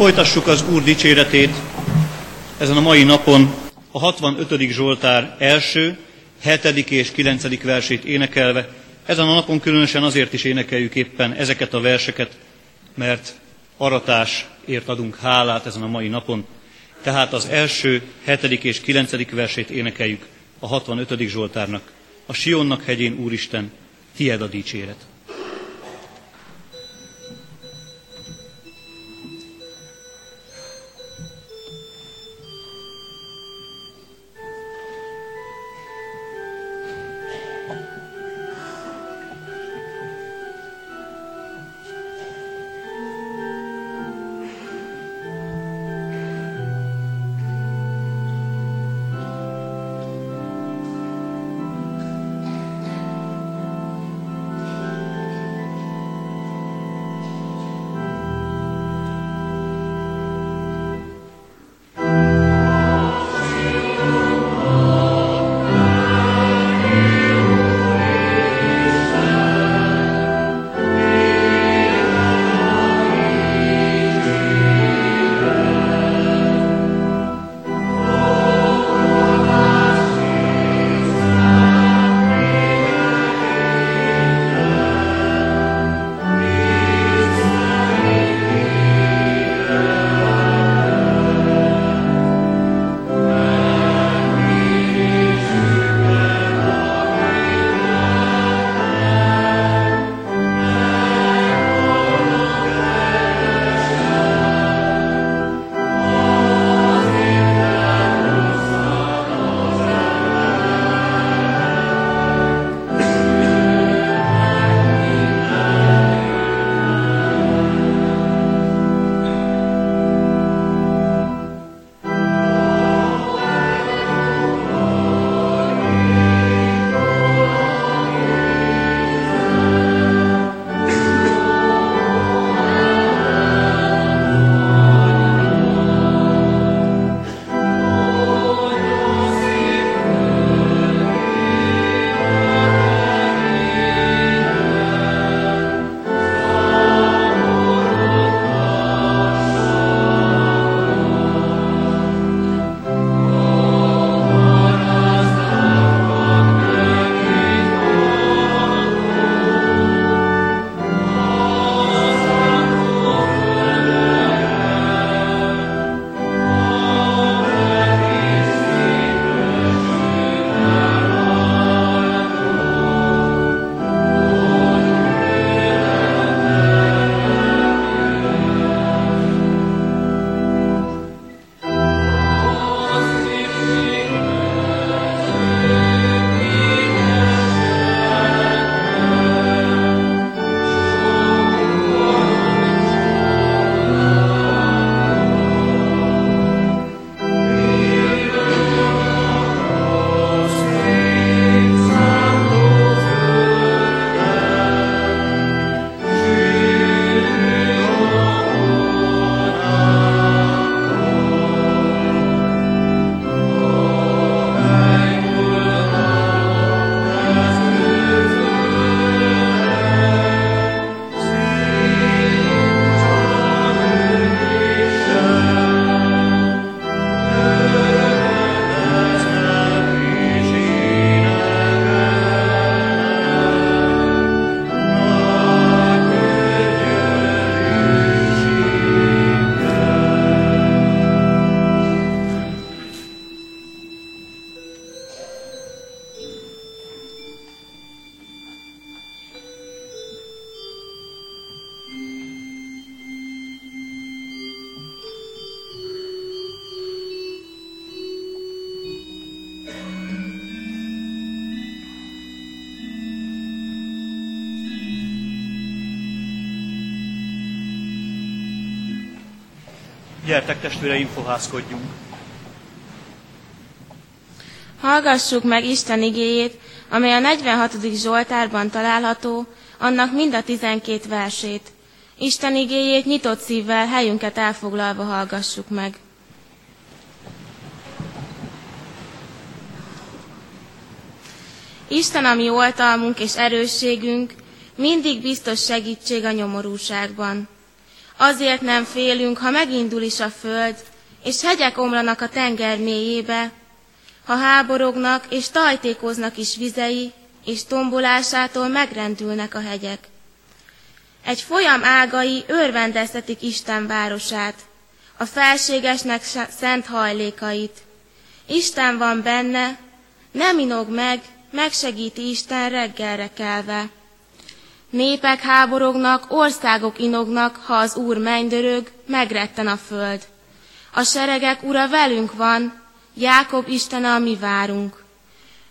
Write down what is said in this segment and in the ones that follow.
Folytassuk az Úr dicséretét ezen a mai napon a 65. Zsoltár első, 7. és 9. versét énekelve. Ezen a napon különösen azért is énekeljük éppen ezeket a verseket, mert aratásért adunk hálát ezen a mai napon. Tehát az első, 7. és 9. versét énekeljük a 65. Zsoltárnak. A Sionnak hegyén, Úristen, tied a dicséret. Gyertek testvéreim, fohászkodjunk! Hallgassuk meg Isten igéjét, amely a 46. Zsoltárban található, annak mind a 12 versét. Isten igéjét nyitott szívvel, helyünket elfoglalva hallgassuk meg. Isten a mi oltalmunk és erősségünk, mindig biztos segítség a nyomorúságban. Azért nem félünk, ha megindul is a föld, és hegyek omlanak a tenger mélyébe, ha háborognak és tajtékoznak is vizei, és tombolásától megrendülnek a hegyek. Egy folyam ágai örvendeztetik Isten városát, a felségesnek szent hajlékait. Isten van benne, nem inog meg, megsegíti Isten reggelre kelve. Népek háborognak, országok inognak, ha az Úr mennydörög, megretten a föld. A seregek ura velünk van, Jákob Isten a mi várunk.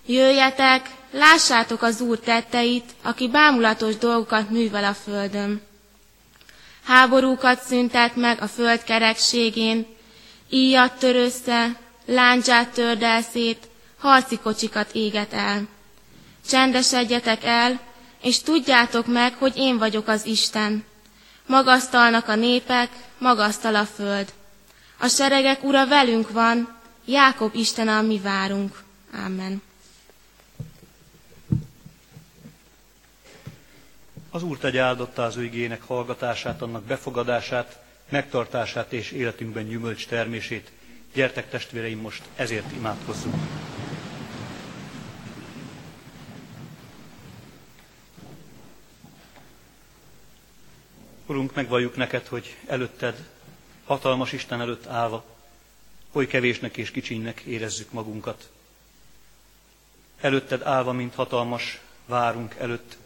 Jöjjetek, lássátok az Úr tetteit, aki bámulatos dolgokat művel a földön. Háborúkat szüntet meg a föld kerekségén, íjat tör össze, láncsát tördel szét, harci kocsikat éget el. Csendesedjetek el, és tudjátok meg, hogy én vagyok az Isten. Magasztalnak a népek, magasztal a föld. A seregek ura velünk van, Jákob Isten, mi várunk. Amen. Az Úr tegye áldotta az ő igének hallgatását, annak befogadását, megtartását és életünkben gyümölcs termését. Gyertek testvéreim, most ezért imádkozzunk. Urunk, megvalljuk neked, hogy előtted, hatalmas Isten előtt állva, oly kevésnek és kicsinynek érezzük magunkat. Előtted állva, mint hatalmas, várunk előtt,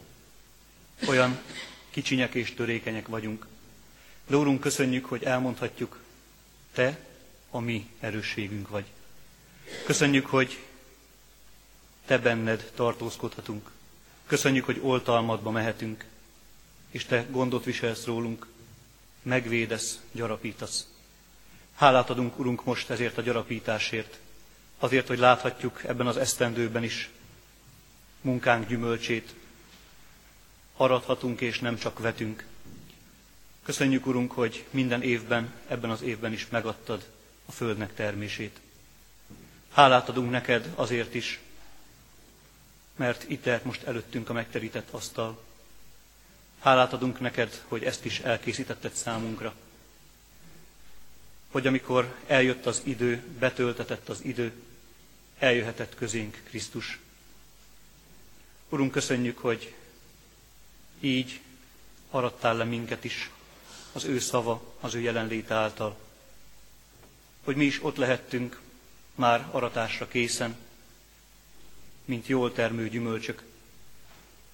olyan kicsinyek és törékenyek vagyunk. De Úrunk, köszönjük, hogy elmondhatjuk, Te a mi erősségünk vagy. Köszönjük, hogy Te benned tartózkodhatunk. Köszönjük, hogy oltalmadba mehetünk, és Te gondot viselsz rólunk, megvédesz, gyarapítasz. Hálát adunk, Urunk, most ezért a gyarapításért, azért, hogy láthatjuk ebben az esztendőben is munkánk gyümölcsét, arathatunk és nem csak vetünk. Köszönjük, Urunk, hogy minden évben, ebben az évben is megadtad a Földnek termését. Hálát adunk neked azért is, mert itt most előttünk a megterített asztal. Hálát adunk neked, hogy ezt is elkészítetted számunkra. Hogy amikor eljött az idő, betöltetett az idő, eljöhetett közénk Krisztus. Urunk, köszönjük, hogy így arattál le minket is az ő szava, az ő jelenléte által. Hogy mi is ott lehettünk már aratásra készen, mint jól termő gyümölcsök.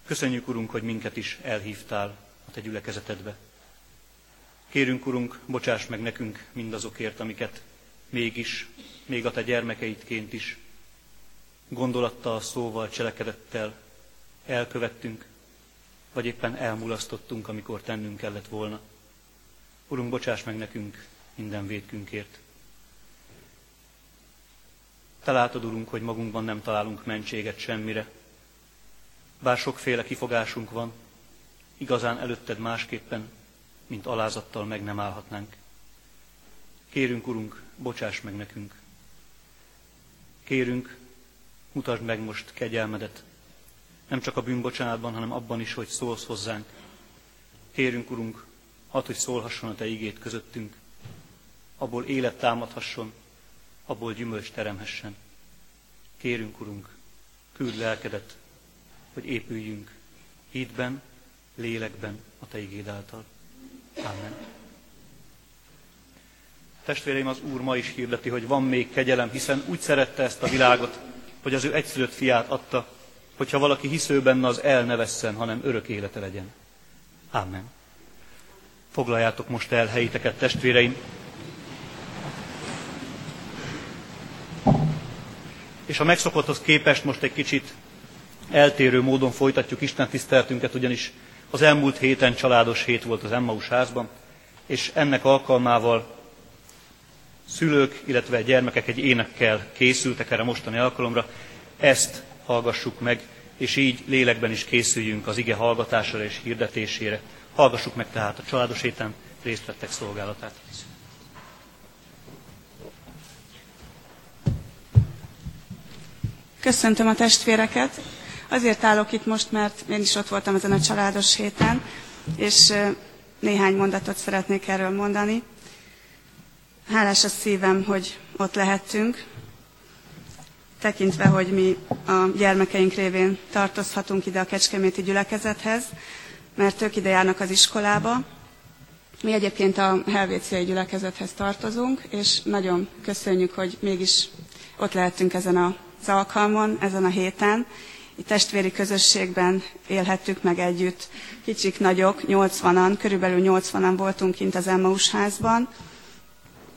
Köszönjük, Urunk, hogy minket is elhívtál a Te gyülekezetedbe. Kérünk, Urunk, bocsáss meg nekünk mindazokért, amiket mégis, még a Te gyermekeidként is gondolattal, szóval, cselekedettel elkövettünk, vagy éppen elmulasztottunk, amikor tennünk kellett volna. Urunk, bocsáss meg nekünk minden védkünkért. Te látod, Urunk, hogy magunkban nem találunk mentséget semmire. Bár sokféle kifogásunk van, igazán előtted másképpen, mint alázattal meg nem állhatnánk. Kérünk, Urunk, bocsáss meg nekünk. Kérünk, mutasd meg most kegyelmedet, nem csak a bűnbocsánatban, hanem abban is, hogy szólsz hozzánk. Kérünk, Urunk, hadd, hogy szólhasson a Te igét közöttünk, abból élet támadhasson, abból gyümölcs teremhessen. Kérünk, Urunk, küld lelkedet, hogy épüljünk hitben, lélekben a Te igéd által. Amen. Testvéreim, az Úr ma is hirdeti, hogy van még kegyelem, hiszen úgy szerette ezt a világot, hogy az ő egyszülött fiát adta, hogyha valaki hisző benne, az el ne vesszen, hanem örök élete legyen. Amen. Foglaljátok most el helyiteket, testvéreim. És a megszokotthoz képest most egy kicsit eltérő módon folytatjuk Isten tiszteltünket, ugyanis az elmúlt héten családos hét volt az Emmaus házban, és ennek alkalmával szülők, illetve gyermekek egy énekkel készültek erre mostani alkalomra. Ezt hallgassuk meg, és így lélekben is készüljünk az ige hallgatására és hirdetésére. Hallgassuk meg tehát a családos héten részt vettek szolgálatát. Köszöntöm a testvéreket. Azért állok itt most, mert én is ott voltam ezen a családos héten, és néhány mondatot szeretnék erről mondani. Hálás a szívem, hogy ott lehettünk, tekintve, hogy mi a gyermekeink révén tartozhatunk ide a Kecskeméti gyülekezethez, mert ők ide járnak az iskolába. Mi egyébként a Helvéciai gyülekezethez tartozunk, és nagyon köszönjük, hogy mégis ott lehettünk ezen az alkalmon, ezen a héten. Testvéri közösségben élhettük meg együtt. Kicsik, nagyok, 80-an, körülbelül 80-an voltunk kint az Emmaus házban.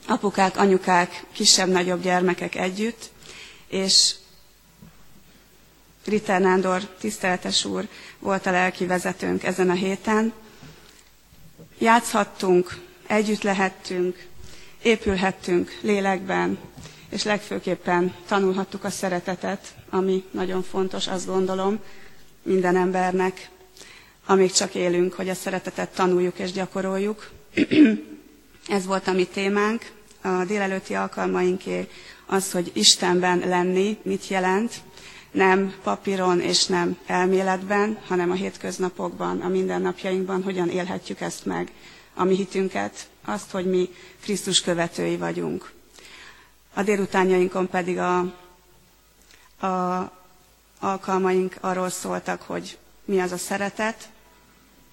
Apukák, anyukák, kisebb-nagyobb gyermekek együtt, és Ritter Nándor, tiszteletes úr volt a lelki vezetőnk ezen a héten. Játszhattunk, együtt lehettünk, épülhettünk lélekben, és legfőképpen tanulhattuk a szeretetet, ami nagyon fontos, azt gondolom, minden embernek, amíg csak élünk, hogy a szeretetet tanuljuk és gyakoroljuk. Ez volt a mi témánk, a délelőtti alkalmainké az, hogy Istenben lenni mit jelent, nem papíron és nem elméletben, hanem a hétköznapokban, a mindennapjainkban hogyan élhetjük ezt meg, a mi hitünket, azt, hogy mi Krisztus követői vagyunk. A délutánjainkon pedig a, a alkalmaink arról szóltak, hogy mi az a szeretet,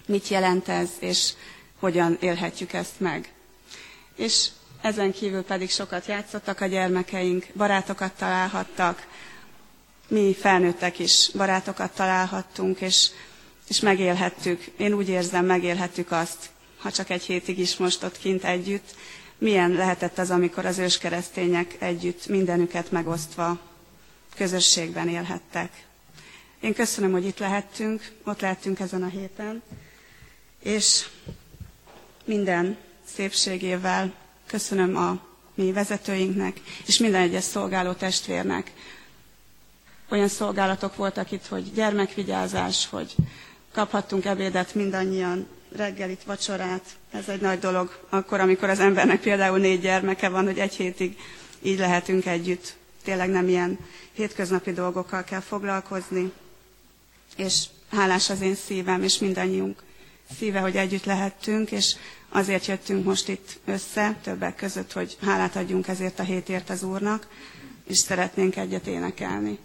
mit jelent ez, és hogyan élhetjük ezt meg. És ezen kívül pedig sokat játszottak a gyermekeink, barátokat találhattak, mi felnőttek is barátokat találhattunk, és, és megélhettük. Én úgy érzem, megélhettük azt, ha csak egy hétig is most ott kint együtt, milyen lehetett az, amikor az őskeresztények együtt mindenüket megosztva közösségben élhettek. Én köszönöm, hogy itt lehettünk, ott lehettünk ezen a héten, és minden szépségével köszönöm a mi vezetőinknek, és minden egyes szolgáló testvérnek. Olyan szolgálatok voltak itt, hogy gyermekvigyázás, hogy kaphattunk ebédet mindannyian, reggelit, vacsorát. Ez egy nagy dolog, akkor, amikor az embernek például négy gyermeke van, hogy egy hétig így lehetünk együtt. Tényleg nem ilyen hétköznapi dolgokkal kell foglalkozni. És hálás az én szívem, és mindannyiunk szíve, hogy együtt lehettünk, és azért jöttünk most itt össze, többek között, hogy hálát adjunk ezért a hétért az Úrnak, és szeretnénk egyet énekelni.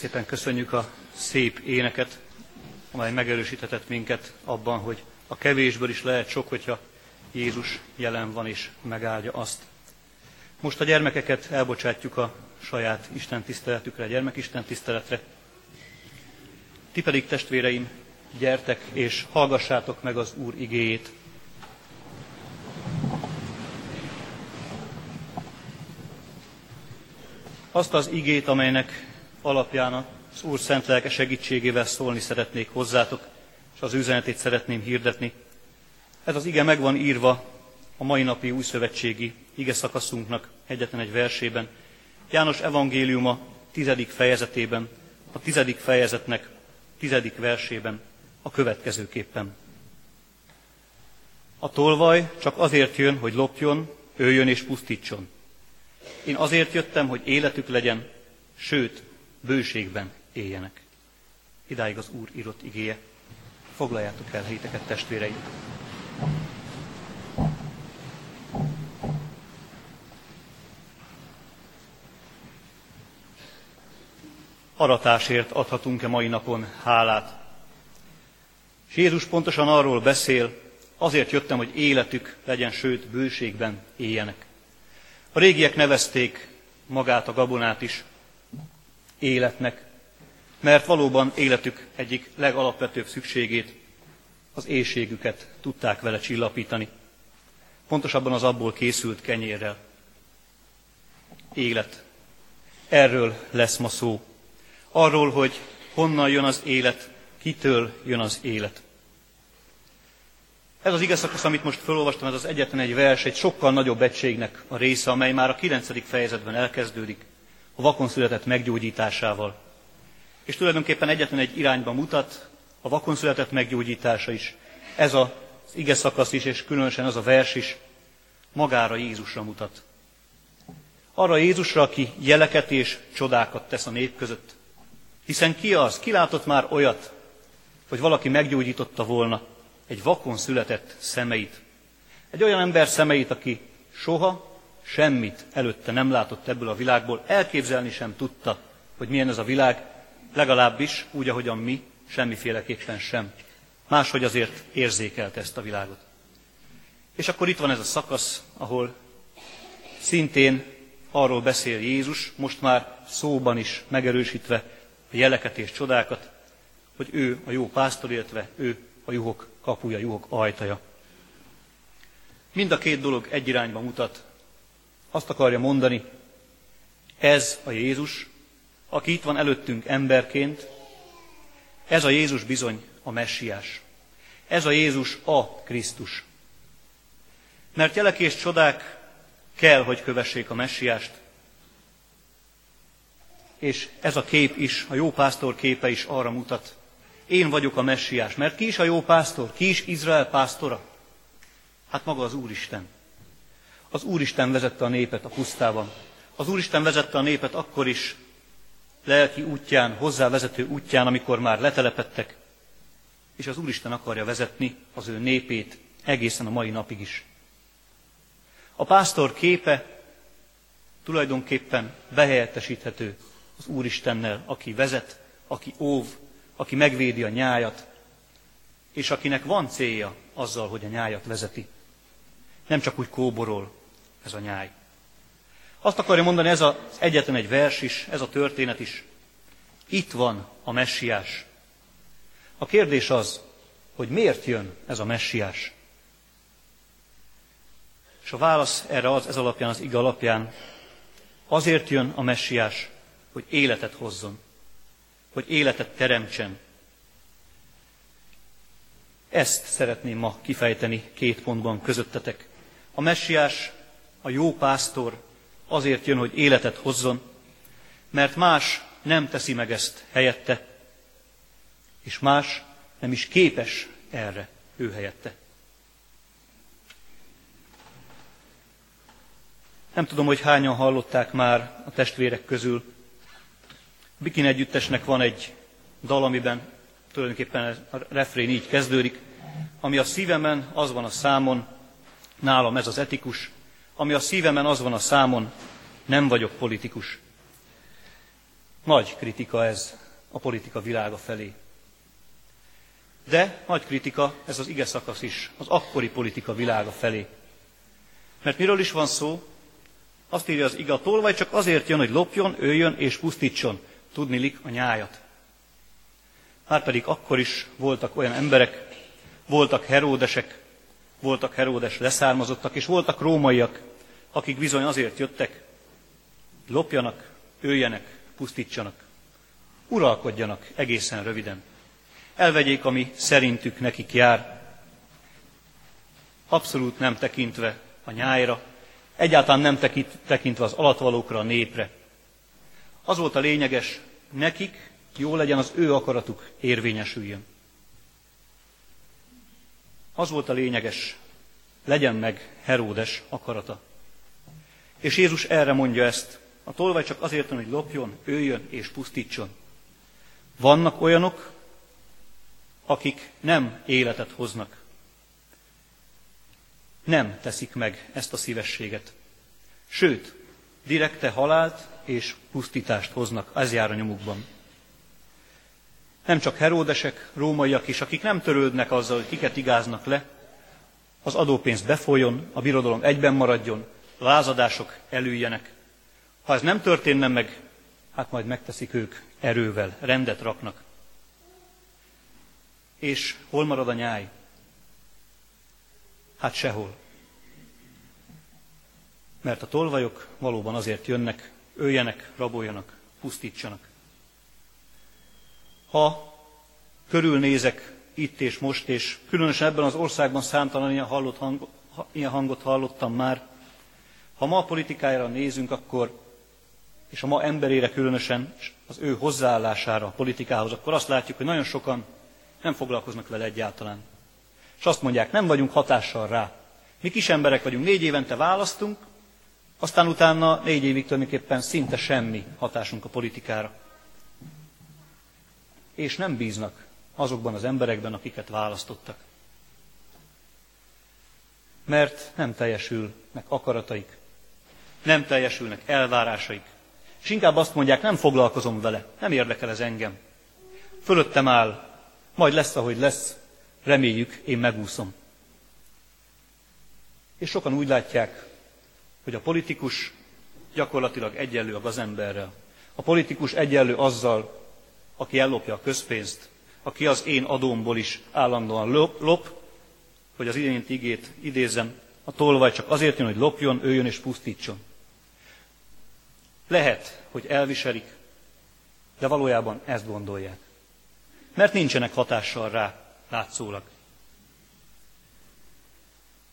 Szépen köszönjük a szép éneket, amely megerősíthetett minket abban, hogy a kevésből is lehet sok, hogyha Jézus jelen van és megáldja azt. Most a gyermekeket elbocsátjuk a saját Isten tiszteletükre, a gyermekisten tiszteletre. Ti pedig testvéreim, gyertek és hallgassátok meg az Úr igéjét. Azt az igét, amelynek alapján az Úr szent lelke segítségével szólni szeretnék hozzátok, és az üzenetét szeretném hirdetni. Ez az ige megvan írva a mai napi újszövetségi ige szakaszunknak egyetlen egy versében. János evangéliuma tizedik fejezetében, a tizedik fejezetnek tizedik versében a következőképpen. A tolvaj csak azért jön, hogy lopjon, öljön és pusztítson. Én azért jöttem, hogy életük legyen, sőt, bőségben éljenek. Idáig az Úr írott igéje. Foglaljátok el helyiteket, testvéreim! aratásért adhatunk-e mai napon hálát. És Jézus pontosan arról beszél, azért jöttem, hogy életük legyen, sőt, bőségben éljenek. A régiek nevezték magát a gabonát is életnek, mert valóban életük egyik legalapvetőbb szükségét, az éjségüket tudták vele csillapítani. Pontosabban az abból készült kenyérrel. Élet. Erről lesz ma szó arról, hogy honnan jön az élet, kitől jön az élet. Ez az igaz szakasz, amit most felolvastam, ez az egyetlen egy vers, egy sokkal nagyobb egységnek a része, amely már a 9. fejezetben elkezdődik, a vakon született meggyógyításával. És tulajdonképpen egyetlen egy irányba mutat, a vakon született meggyógyítása is. Ez az ige szakasz is, és különösen az a vers is magára Jézusra mutat. Arra Jézusra, aki jeleket és csodákat tesz a nép között, hiszen ki az, ki látott már olyat, hogy valaki meggyógyította volna egy vakon született szemeit. Egy olyan ember szemeit, aki soha semmit előtte nem látott ebből a világból, elképzelni sem tudta, hogy milyen ez a világ, legalábbis úgy, ahogyan mi, semmiféleképpen sem. Máshogy azért érzékelt ezt a világot. És akkor itt van ez a szakasz, ahol szintén arról beszél Jézus, most már szóban is megerősítve, a jeleket és csodákat, hogy ő a jó pásztor, illetve ő a juhok kapuja, juhok ajtaja. Mind a két dolog egy irányba mutat. Azt akarja mondani, ez a Jézus, aki itt van előttünk emberként, ez a Jézus bizony a messiás. Ez a Jézus a Krisztus. Mert jelek és csodák kell, hogy kövessék a messiást, és ez a kép is, a jó pásztor képe is arra mutat. Én vagyok a messiás. Mert ki is a jó pásztor? Ki is Izrael pásztora? Hát maga az Úristen. Az Úristen vezette a népet a pusztában. Az Úristen vezette a népet akkor is lelki útján, hozzávezető útján, amikor már letelepettek, és az Úristen akarja vezetni az ő népét egészen a mai napig is. A pásztor képe tulajdonképpen behelyettesíthető az Úristennel, aki vezet, aki óv, aki megvédi a nyájat, és akinek van célja azzal, hogy a nyájat vezeti. Nem csak úgy kóborol ez a nyáj. Azt akarja mondani ez az egyetlen egy vers is, ez a történet is. Itt van a messiás. A kérdés az, hogy miért jön ez a messiás. És a válasz erre az, ez alapján, az ig alapján, azért jön a messiás, hogy életet hozzon, hogy életet teremtsen. Ezt szeretném ma kifejteni két pontban közöttetek. A messiás, a jó pásztor azért jön, hogy életet hozzon, mert más nem teszi meg ezt helyette, és más nem is képes erre ő helyette. Nem tudom, hogy hányan hallották már a testvérek közül Bikin együttesnek van egy dal, amiben tulajdonképpen a refrén így kezdődik, ami a szívemen, az van a számon, nálam ez az etikus, ami a szívemen, az van a számon, nem vagyok politikus. Nagy kritika ez a politika világa felé. De nagy kritika ez az ige szakasz is, az akkori politika világa felé. Mert miről is van szó? Azt írja az iga, vagy csak azért jön, hogy lopjon, öljön és pusztítson tudnilik a nyájat. Márpedig akkor is voltak olyan emberek, voltak heródesek, voltak heródes leszármazottak, és voltak rómaiak, akik bizony azért jöttek, lopjanak, öljenek, pusztítsanak, uralkodjanak egészen röviden. Elvegyék, ami szerintük nekik jár, abszolút nem tekintve a nyájra, egyáltalán nem tekintve az alatvalókra, a népre. Az volt a lényeges, nekik jó legyen az ő akaratuk érvényesüljön. Az volt a lényeges, legyen meg Heródes akarata. És Jézus erre mondja ezt, A tolvaj csak azért van, hogy lopjon, őjön és pusztítson. Vannak olyanok, akik nem életet hoznak. Nem teszik meg ezt a szívességet. Sőt, direkte halált és pusztítást hoznak, ez jár a nyomukban. Nem csak heródesek, rómaiak is, akik nem törődnek azzal, hogy kiket igáznak le, az adópénz befolyjon, a birodalom egyben maradjon, lázadások elüljenek. Ha ez nem történne meg, hát majd megteszik ők erővel, rendet raknak. És hol marad a nyáj? Hát sehol. Mert a tolvajok valóban azért jönnek, öljenek, raboljanak, pusztítsanak. Ha körülnézek itt és most, és különösen ebben az országban számtalan ilyen, hallott hang, ilyen hangot hallottam már, ha ma a politikájára nézünk, akkor, és a ma emberére különösen, az ő hozzáállására a politikához, akkor azt látjuk, hogy nagyon sokan nem foglalkoznak vele egyáltalán. És azt mondják, nem vagyunk hatással rá. Mi kis emberek vagyunk, négy évente választunk, aztán utána négy évig tulajdonképpen szinte semmi hatásunk a politikára. És nem bíznak azokban az emberekben, akiket választottak. Mert nem teljesülnek akarataik, nem teljesülnek elvárásaik, és inkább azt mondják, nem foglalkozom vele, nem érdekel ez engem. Fölöttem áll, majd lesz, ahogy lesz, reméljük, én megúszom. És sokan úgy látják, hogy a politikus gyakorlatilag egyenlő a gazemberrel. A politikus egyenlő azzal, aki ellopja a közpénzt, aki az én adómból is állandóan lop, lop hogy az imént igét idézem, a tolvaj csak azért jön, hogy lopjon, őjön és pusztítson. Lehet, hogy elviselik, de valójában ezt gondolják. Mert nincsenek hatással rá, látszólag.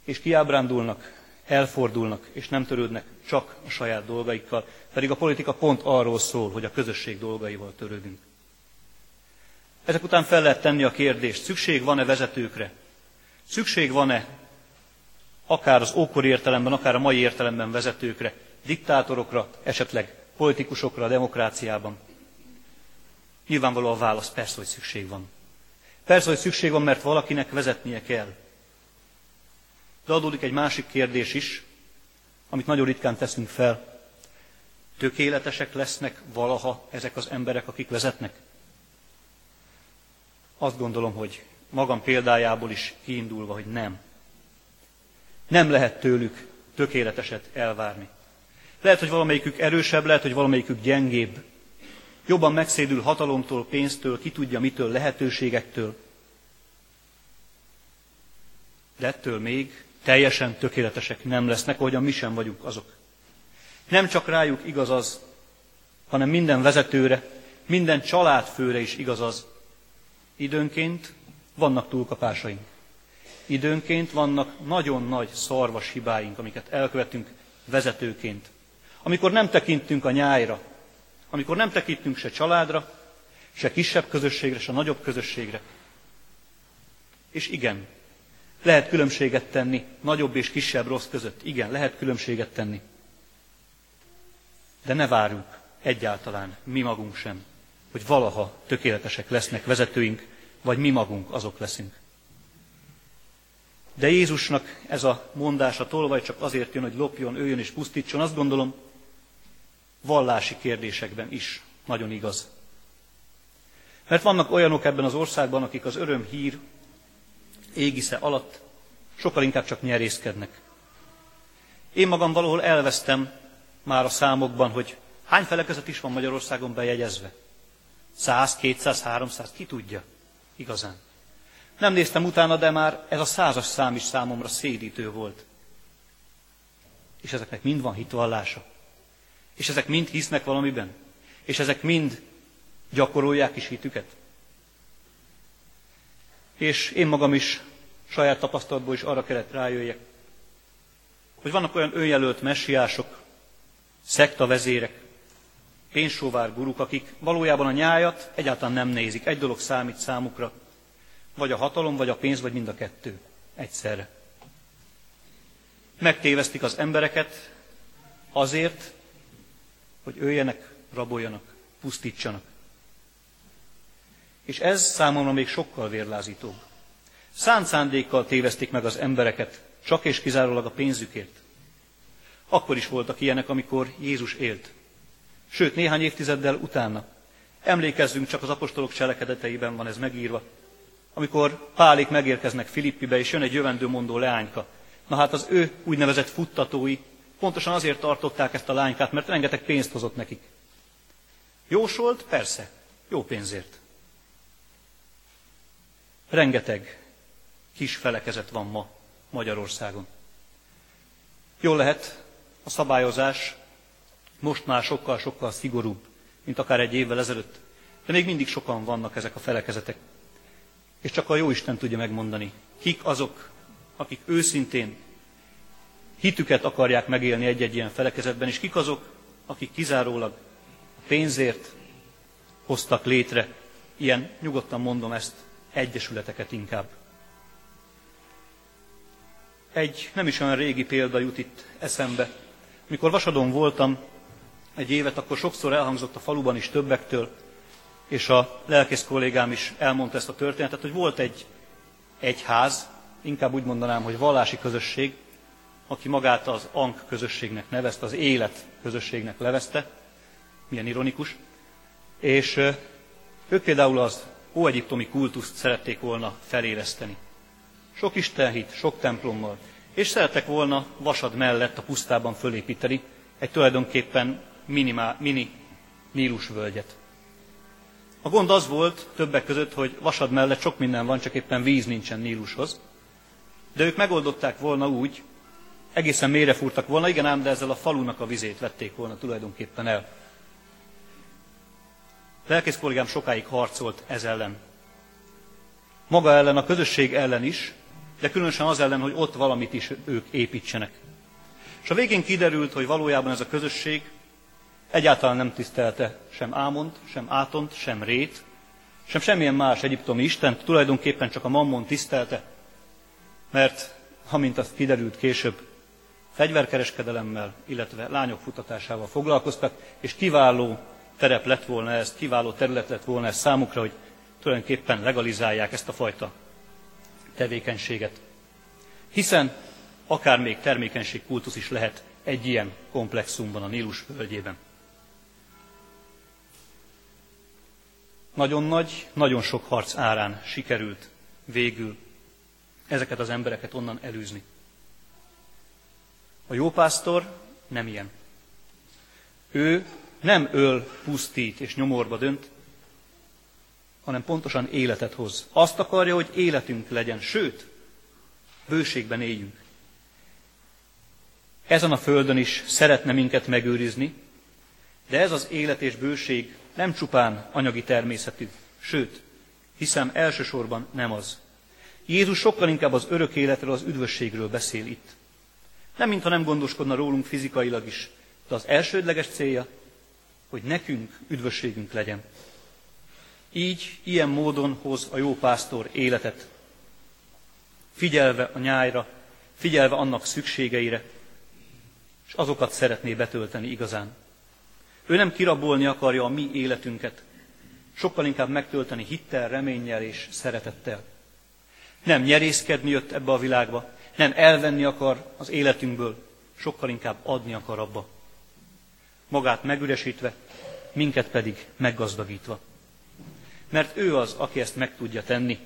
És kiábrándulnak, elfordulnak, és nem törődnek csak a saját dolgaikkal, pedig a politika pont arról szól, hogy a közösség dolgaival törődünk. Ezek után fel lehet tenni a kérdést, szükség van-e vezetőkre? Szükség van-e akár az ókori értelemben, akár a mai értelemben vezetőkre, diktátorokra, esetleg politikusokra a demokráciában? Nyilvánvaló a válasz, persze, hogy szükség van. Persze, hogy szükség van, mert valakinek vezetnie kell. De adódik egy másik kérdés is, amit nagyon ritkán teszünk fel. Tökéletesek lesznek valaha ezek az emberek, akik vezetnek? Azt gondolom, hogy magam példájából is kiindulva, hogy nem. Nem lehet tőlük tökéleteset elvárni. Lehet, hogy valamelyikük erősebb, lehet, hogy valamelyikük gyengébb. Jobban megszédül hatalomtól, pénztől, ki tudja mitől, lehetőségektől. De ettől még teljesen tökéletesek nem lesznek, ahogyan mi sem vagyunk azok. Nem csak rájuk igaz az, hanem minden vezetőre, minden családfőre is igaz az, Időnként vannak túlkapásaink. Időnként vannak nagyon nagy szarvas hibáink, amiket elkövetünk vezetőként. Amikor nem tekintünk a nyájra, amikor nem tekintünk se családra, se kisebb közösségre, se nagyobb közösségre. És igen, lehet különbséget tenni nagyobb és kisebb rossz között. Igen, lehet különbséget tenni. De ne várjuk egyáltalán, mi magunk sem, hogy valaha tökéletesek lesznek vezetőink, vagy mi magunk azok leszünk. De Jézusnak ez a mondása tolvaj csak azért jön, hogy lopjon, őjön és pusztítson, azt gondolom, vallási kérdésekben is nagyon igaz. Mert vannak olyanok ebben az országban, akik az öröm hír égisze alatt sokkal inkább csak nyerészkednek. Én magam valahol elvesztem már a számokban, hogy hány felekezet is van Magyarországon bejegyezve. 100, 200, 300, ki tudja igazán. Nem néztem utána, de már ez a százas szám is számomra szédítő volt. És ezeknek mind van hitvallása. És ezek mind hisznek valamiben. És ezek mind gyakorolják is hitüket. És én magam is saját tapasztalatból is arra kellett rájöjjek, hogy vannak olyan önjelölt messiások, szektavezérek, pénzsóvár guruk, akik valójában a nyájat egyáltalán nem nézik. Egy dolog számít számukra, vagy a hatalom, vagy a pénz, vagy mind a kettő egyszerre. Megtévesztik az embereket azért, hogy öljenek, raboljanak, pusztítsanak. És ez számomra még sokkal vérlázítóbb. Szánt szándékkal tévezték meg az embereket, csak és kizárólag a pénzükért. Akkor is voltak ilyenek, amikor Jézus élt. Sőt, néhány évtizeddel utána. Emlékezzünk csak az apostolok cselekedeteiben van ez megírva. Amikor Pálék megérkeznek Filippibe, és jön egy jövendőmondó leányka. Na hát az ő úgynevezett futtatói pontosan azért tartották ezt a lánykát, mert rengeteg pénzt hozott nekik. Jósolt? Persze. Jó pénzért. Rengeteg kis felekezet van ma Magyarországon. Jól lehet, a szabályozás most már sokkal-sokkal szigorúbb, mint akár egy évvel ezelőtt, de még mindig sokan vannak ezek a felekezetek. És csak a jó Isten tudja megmondani, kik azok, akik őszintén hitüket akarják megélni egy-egy ilyen felekezetben, és kik azok, akik kizárólag a pénzért hoztak létre, ilyen, nyugodtan mondom ezt, egyesületeket inkább. Egy nem is olyan régi példa jut itt eszembe. Mikor Vasadon voltam egy évet, akkor sokszor elhangzott a faluban is többektől, és a lelkész kollégám is elmondta ezt a történetet, hogy volt egy egyház, inkább úgy mondanám, hogy vallási közösség, aki magát az Ank közösségnek nevezte, az élet közösségnek levezte, milyen ironikus, és ők például az óegyiptomi kultuszt szerették volna feléleszteni. Sok istenhit, sok templommal, és szerettek volna vasad mellett a pusztában fölépíteni egy tulajdonképpen minimál, mini Nílusvölgyet. A gond az volt többek között, hogy vasad mellett sok minden van, csak éppen víz nincsen Nílushoz. De ők megoldották volna úgy, egészen mélyre fúrtak volna, igen ám, de ezzel a falunak a vizét vették volna tulajdonképpen el. Lelkész kollégám sokáig harcolt ez ellen. Maga ellen, a közösség ellen is, de különösen az ellen, hogy ott valamit is ők építsenek. És a végén kiderült, hogy valójában ez a közösség egyáltalán nem tisztelte sem Ámont, sem Átont, sem Rét, sem semmilyen más egyiptomi Isten, tulajdonképpen csak a Mammon tisztelte, mert, amint azt kiderült később, fegyverkereskedelemmel, illetve lányok futatásával foglalkoztak, és kiváló terep lett volna ez, kiváló terület lett volna ez számukra, hogy tulajdonképpen legalizálják ezt a fajta tevékenységet. Hiszen akár még termékenységkultusz is lehet egy ilyen komplexumban a Nílus völgyében. Nagyon nagy, nagyon sok harc árán sikerült végül ezeket az embereket onnan elűzni. A jó pásztor nem ilyen. Ő nem öl, pusztít és nyomorba dönt, hanem pontosan életet hoz. Azt akarja, hogy életünk legyen, sőt, bőségben éljünk. Ezen a földön is szeretne minket megőrizni, de ez az élet és bőség nem csupán anyagi természetű, sőt, hiszem elsősorban nem az. Jézus sokkal inkább az örök életről, az üdvösségről beszél itt. Nem mintha nem gondoskodna rólunk fizikailag is, de az elsődleges célja, hogy nekünk üdvösségünk legyen. Így, ilyen módon hoz a jó pásztor életet, figyelve a nyájra, figyelve annak szükségeire, és azokat szeretné betölteni igazán. Ő nem kirabolni akarja a mi életünket, sokkal inkább megtölteni hittel, reménnyel és szeretettel. Nem nyerészkedni jött ebbe a világba, nem elvenni akar az életünkből, sokkal inkább adni akar abba. Magát megüresítve, minket pedig meggazdagítva. Mert ő az, aki ezt meg tudja tenni.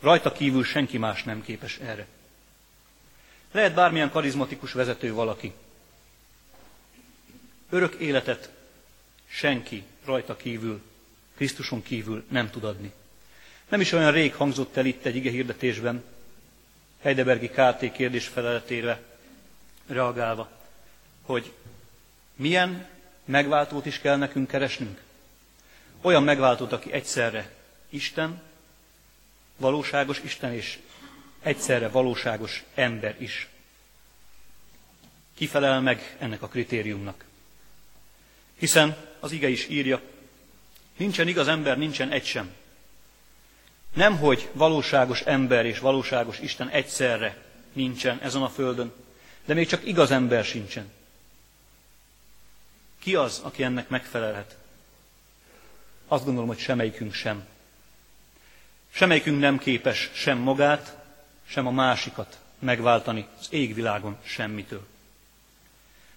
Rajta kívül senki más nem képes erre. Lehet bármilyen karizmatikus vezető valaki. Örök életet senki rajta kívül, Krisztuson kívül nem tud adni. Nem is olyan rég hangzott el itt egy ige hirdetésben, Heidelbergi KT kérdés feleletére reagálva, hogy milyen megváltót is kell nekünk keresnünk. Olyan megváltót, aki egyszerre Isten, valóságos Isten és egyszerre valóságos ember is. Kifelel meg ennek a kritériumnak. Hiszen az ige is írja, nincsen igaz ember, nincsen egy sem. Nem, hogy valóságos ember és valóságos Isten egyszerre nincsen ezen a földön, de még csak igaz ember sincsen. Ki az, aki ennek megfelelhet? Azt gondolom, hogy semmelyikünk sem. Semmelyikünk nem képes sem magát, sem a másikat megváltani az égvilágon semmitől.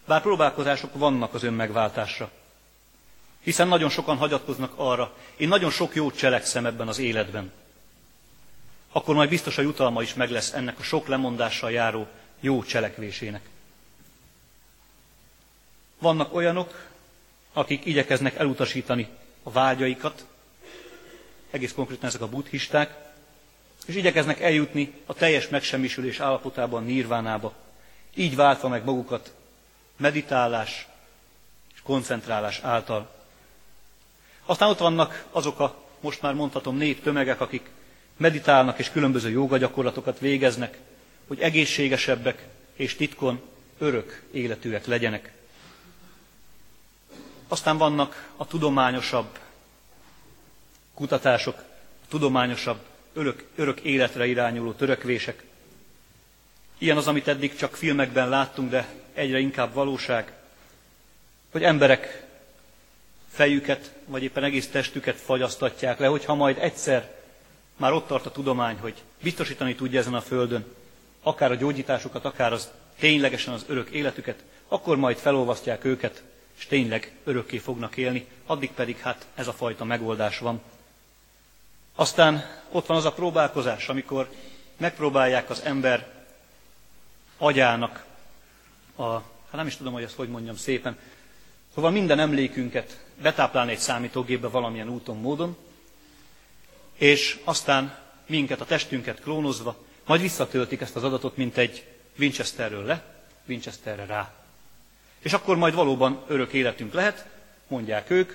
Bár próbálkozások vannak az önmegváltásra, hiszen nagyon sokan hagyatkoznak arra, én nagyon sok jót cselekszem ebben az életben. Akkor majd biztos a jutalma is meg lesz ennek a sok lemondással járó jó cselekvésének. Vannak olyanok, akik igyekeznek elutasítani a vágyaikat, egész konkrétan ezek a buddhisták, és igyekeznek eljutni a teljes megsemmisülés állapotában, nirvánába, így váltva meg magukat meditálás és koncentrálás által. Aztán ott vannak azok a, most már mondhatom, nép tömegek, akik meditálnak és különböző jogagyakorlatokat végeznek, hogy egészségesebbek és titkon örök életűek legyenek. Aztán vannak a tudományosabb kutatások, tudományosabb örök, örök életre irányuló törekvések. Ilyen az, amit eddig csak filmekben láttunk, de egyre inkább valóság, hogy emberek fejüket, vagy éppen egész testüket fagyasztatják le, hogyha majd egyszer már ott tart a tudomány, hogy biztosítani tudja ezen a földön, akár a gyógyításukat, akár az ténylegesen az örök életüket, akkor majd felolvasztják őket, és tényleg örökké fognak élni, addig pedig hát ez a fajta megoldás van. Aztán ott van az a próbálkozás, amikor megpróbálják az ember agyának a, hát nem is tudom, hogy ezt hogy mondjam szépen, szóval minden emlékünket betáplálni egy számítógépbe valamilyen úton, módon, és aztán minket, a testünket klónozva, majd visszatöltik ezt az adatot, mint egy Winchesterről le, Winchesterre rá. És akkor majd valóban örök életünk lehet, mondják ők,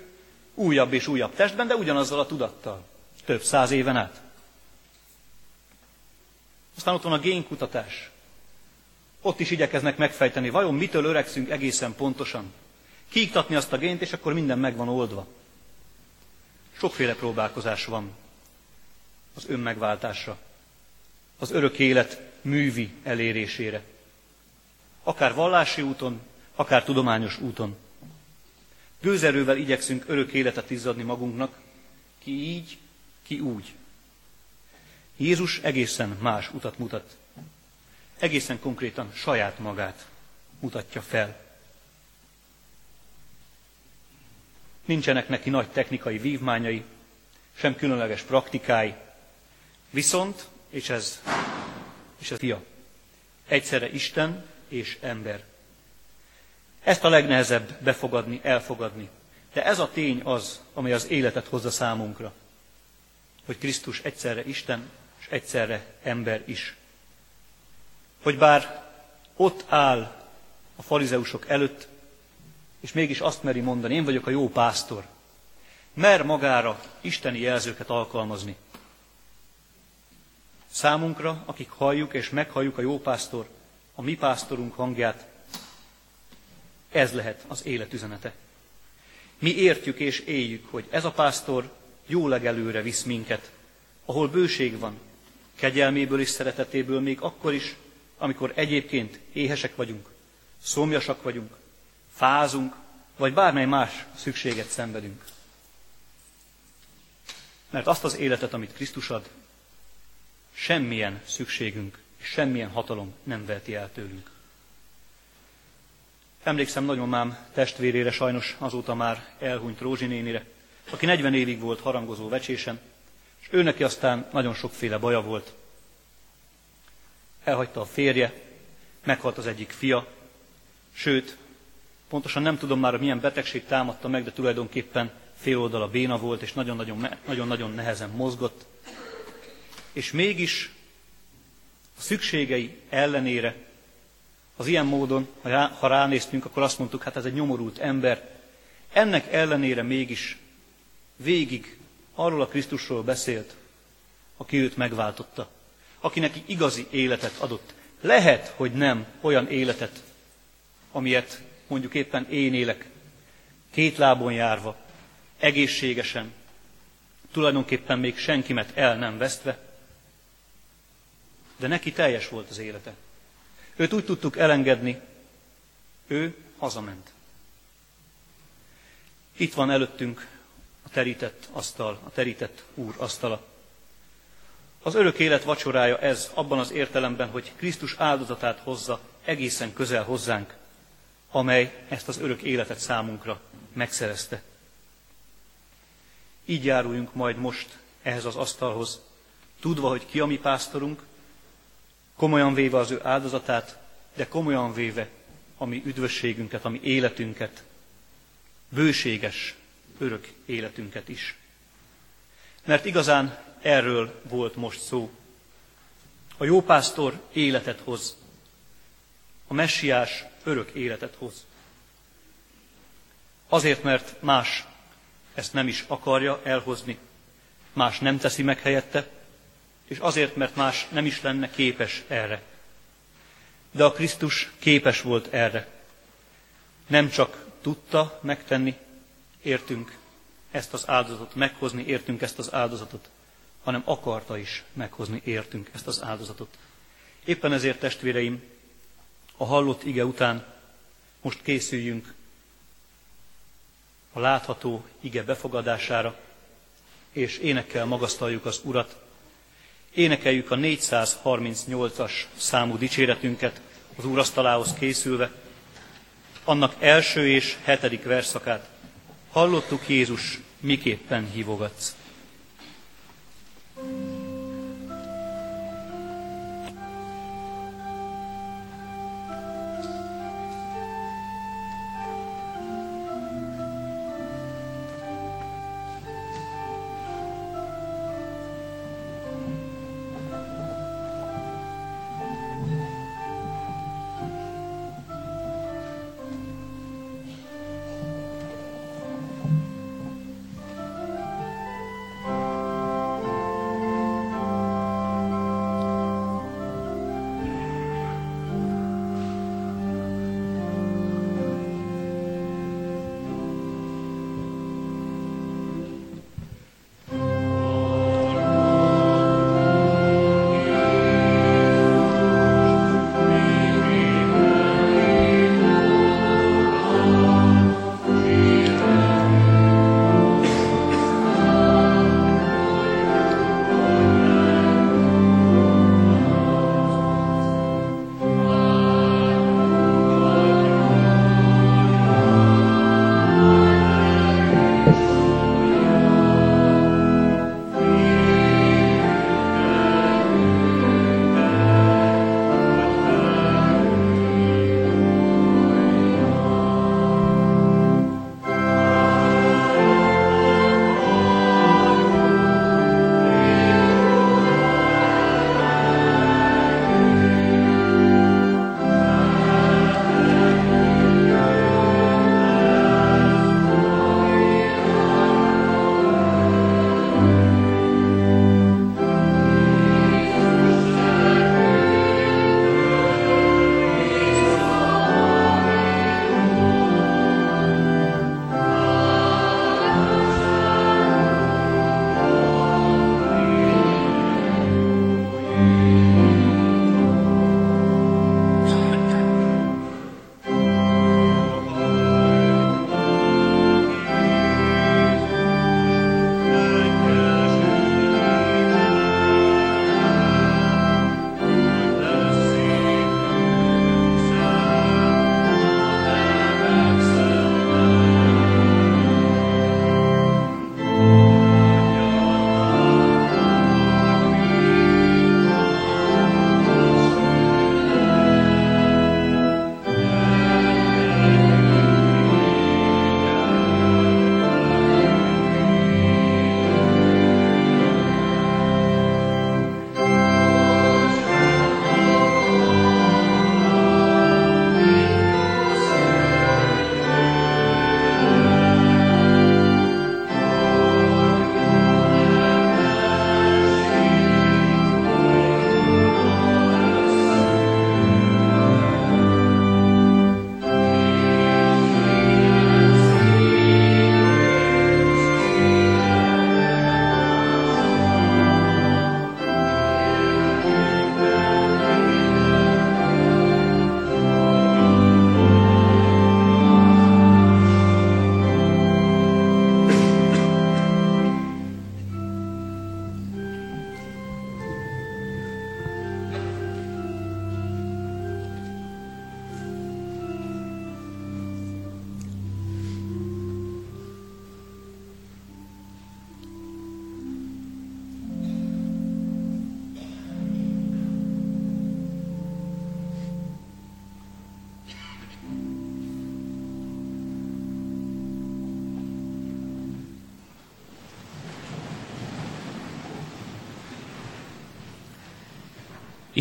újabb és újabb testben, de ugyanazzal a tudattal. Több száz éven át. Aztán ott van a génkutatás. Ott is igyekeznek megfejteni, vajon mitől öregszünk egészen pontosan. Kiiktatni azt a gént, és akkor minden meg van oldva. Sokféle próbálkozás van az önmegváltásra, az örök élet művi elérésére. Akár vallási úton, akár tudományos úton. Gőzerővel igyekszünk örök életet izzadni magunknak, ki így, ki úgy. Jézus egészen más utat mutat. Egészen konkrétan saját magát mutatja fel. Nincsenek neki nagy technikai vívmányai, sem különleges praktikái, viszont, és ez, és ez fia, egyszerre Isten és ember. Ezt a legnehezebb befogadni, elfogadni. De ez a tény az, amely az életet hozza számunkra hogy Krisztus egyszerre Isten, és egyszerre ember is. Hogy bár ott áll a farizeusok előtt, és mégis azt meri mondani, én vagyok a jó pásztor, mer magára isteni jelzőket alkalmazni. Számunkra, akik halljuk és meghalljuk a jó pásztor, a mi pásztorunk hangját, ez lehet az életüzenete. Mi értjük és éljük, hogy ez a pásztor jó legelőre visz minket, ahol bőség van, kegyelméből és szeretetéből még akkor is, amikor egyébként éhesek vagyunk, szomjasak vagyunk, fázunk, vagy bármely más szükséget szenvedünk. Mert azt az életet, amit Krisztus ad, semmilyen szükségünk és semmilyen hatalom nem veheti el tőlünk. Emlékszem nagyomám testvérére, sajnos azóta már elhunyt Rózsi nénire, aki 40 évig volt harangozó vecsésen, és ő neki aztán nagyon sokféle baja volt. Elhagyta a férje, meghalt az egyik fia, sőt, pontosan nem tudom már, milyen betegség támadta meg, de tulajdonképpen fél oldala béna volt, és nagyon-nagyon nehezen mozgott. És mégis a szükségei ellenére, az ilyen módon, ha ránéztünk, akkor azt mondtuk, hát ez egy nyomorult ember, ennek ellenére mégis végig arról a Krisztusról beszélt, aki őt megváltotta, aki neki igazi életet adott. Lehet, hogy nem olyan életet, amilyet mondjuk éppen én élek, két lábon járva, egészségesen, tulajdonképpen még senkimet el nem vesztve, de neki teljes volt az élete. Őt úgy tudtuk elengedni, ő hazament. Itt van előttünk a terített asztal, a terített Úr asztala. Az örök élet vacsorája ez abban az értelemben, hogy Krisztus áldozatát hozza egészen közel hozzánk, amely ezt az örök életet számunkra megszerezte. Így járuljunk majd most ehhez az asztalhoz, tudva, hogy ki a mi pásztorunk, komolyan véve az ő áldozatát, de komolyan véve a mi üdvösségünket, a mi életünket, bőséges, örök életünket is. Mert igazán erről volt most szó. A jópásztor életet hoz, a messiás örök életet hoz. Azért, mert más ezt nem is akarja elhozni, más nem teszi meg helyette, és azért, mert más nem is lenne képes erre. De a Krisztus képes volt erre. Nem csak tudta megtenni, értünk ezt az áldozatot, meghozni értünk ezt az áldozatot, hanem akarta is meghozni értünk ezt az áldozatot. Éppen ezért, testvéreim, a hallott ige után most készüljünk a látható ige befogadására, és énekkel magasztaljuk az Urat. Énekeljük a 438-as számú dicséretünket az úrasztalához készülve, annak első és hetedik verszakát. Hallottuk Jézus, miképpen hívogatsz.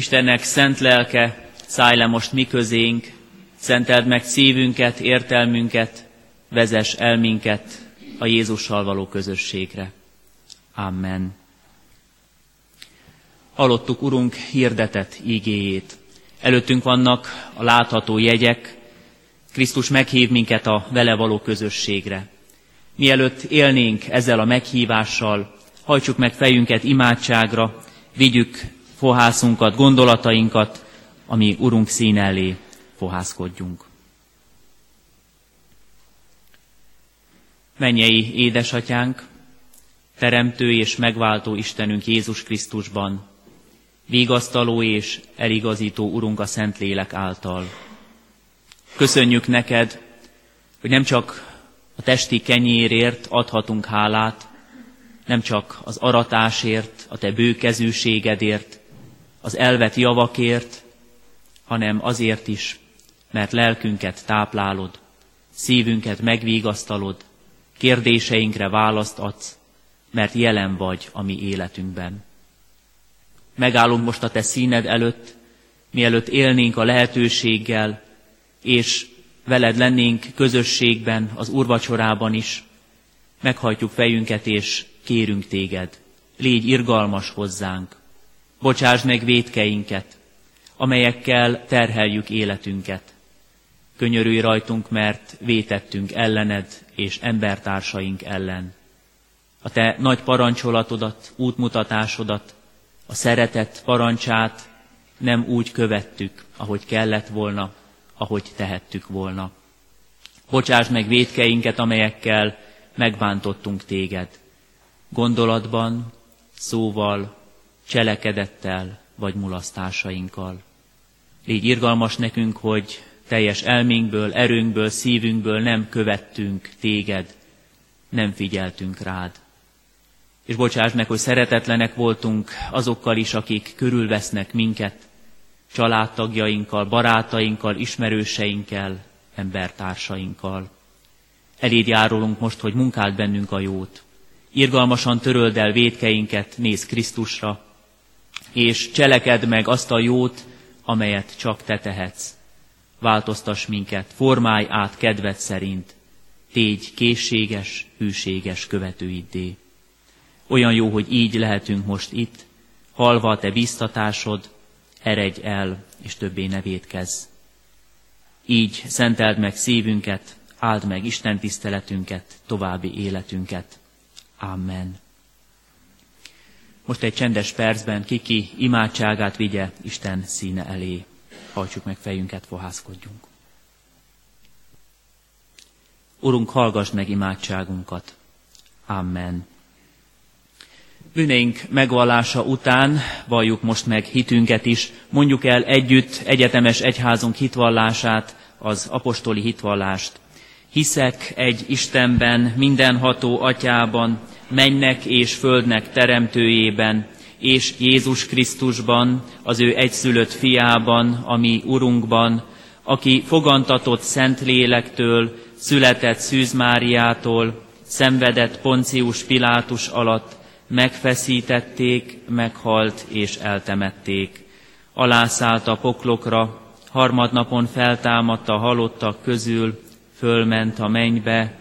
Istennek szent lelke, szállj le most mi közénk, szenteld meg szívünket, értelmünket, vezess el minket a Jézussal való közösségre. Amen. Hallottuk, Urunk, hirdetett ígéjét. Előttünk vannak a látható jegyek, Krisztus meghív minket a vele való közösségre. Mielőtt élnénk ezzel a meghívással, hajtsuk meg fejünket imádságra, vigyük fohászunkat, gondolatainkat, ami Urunk szín elé fohászkodjunk. Mennyei édesatyánk, Teremtő és megváltó Istenünk Jézus Krisztusban, vigasztaló és eligazító Urunk a Szentlélek által. Köszönjük neked, hogy nem csak a testi kenyérért adhatunk hálát, nem csak az aratásért, a te bőkezűségedért, az elvet javakért, hanem azért is, mert lelkünket táplálod, szívünket megvigasztalod, kérdéseinkre választ adsz, mert jelen vagy a mi életünkben. Megállunk most a te színed előtt, mielőtt élnénk a lehetőséggel, és veled lennénk közösségben, az urvacsorában is, meghajtjuk fejünket és kérünk téged, légy irgalmas hozzánk, bocsásd meg védkeinket, amelyekkel terheljük életünket. Könyörülj rajtunk, mert vétettünk ellened és embertársaink ellen. A te nagy parancsolatodat, útmutatásodat, a szeretet parancsát nem úgy követtük, ahogy kellett volna, ahogy tehettük volna. Bocsásd meg védkeinket, amelyekkel megbántottunk téged. Gondolatban, szóval, cselekedettel vagy mulasztásainkkal. Légy irgalmas nekünk, hogy teljes elménkből, erőnkből, szívünkből nem követtünk téged, nem figyeltünk rád. És bocsáss meg, hogy szeretetlenek voltunk azokkal is, akik körülvesznek minket, családtagjainkkal, barátainkkal, ismerőseinkkel, embertársainkkal. Eléd járulunk most, hogy munkáld bennünk a jót. Irgalmasan töröld el védkeinket, néz Krisztusra, és cselekedd meg azt a jót, amelyet csak te tehetsz. Változtass minket, formálj át kedved szerint, tégy készséges, hűséges követőiddé. Olyan jó, hogy így lehetünk most itt, halva a te biztatásod, eredj el, és többé ne védkezz. Így szenteld meg szívünket, áld meg Isten tiszteletünket, további életünket. Amen. Most egy csendes percben kiki imádságát vigye Isten színe elé. Hajtsuk meg fejünket, fohászkodjunk. Urunk, hallgass meg imádságunkat. Amen. Bűneink megvallása után valljuk most meg hitünket is, mondjuk el együtt egyetemes egyházunk hitvallását, az apostoli hitvallást. Hiszek egy Istenben, mindenható atyában, mennek és földnek teremtőjében, és Jézus Krisztusban, az ő egyszülött fiában, ami Urunkban, aki fogantatott Szent Lélektől, született Szűz Máriától, szenvedett Poncius Pilátus alatt, megfeszítették, meghalt és eltemették. Alászállt a poklokra, harmadnapon feltámadt a halottak közül, fölment a mennybe,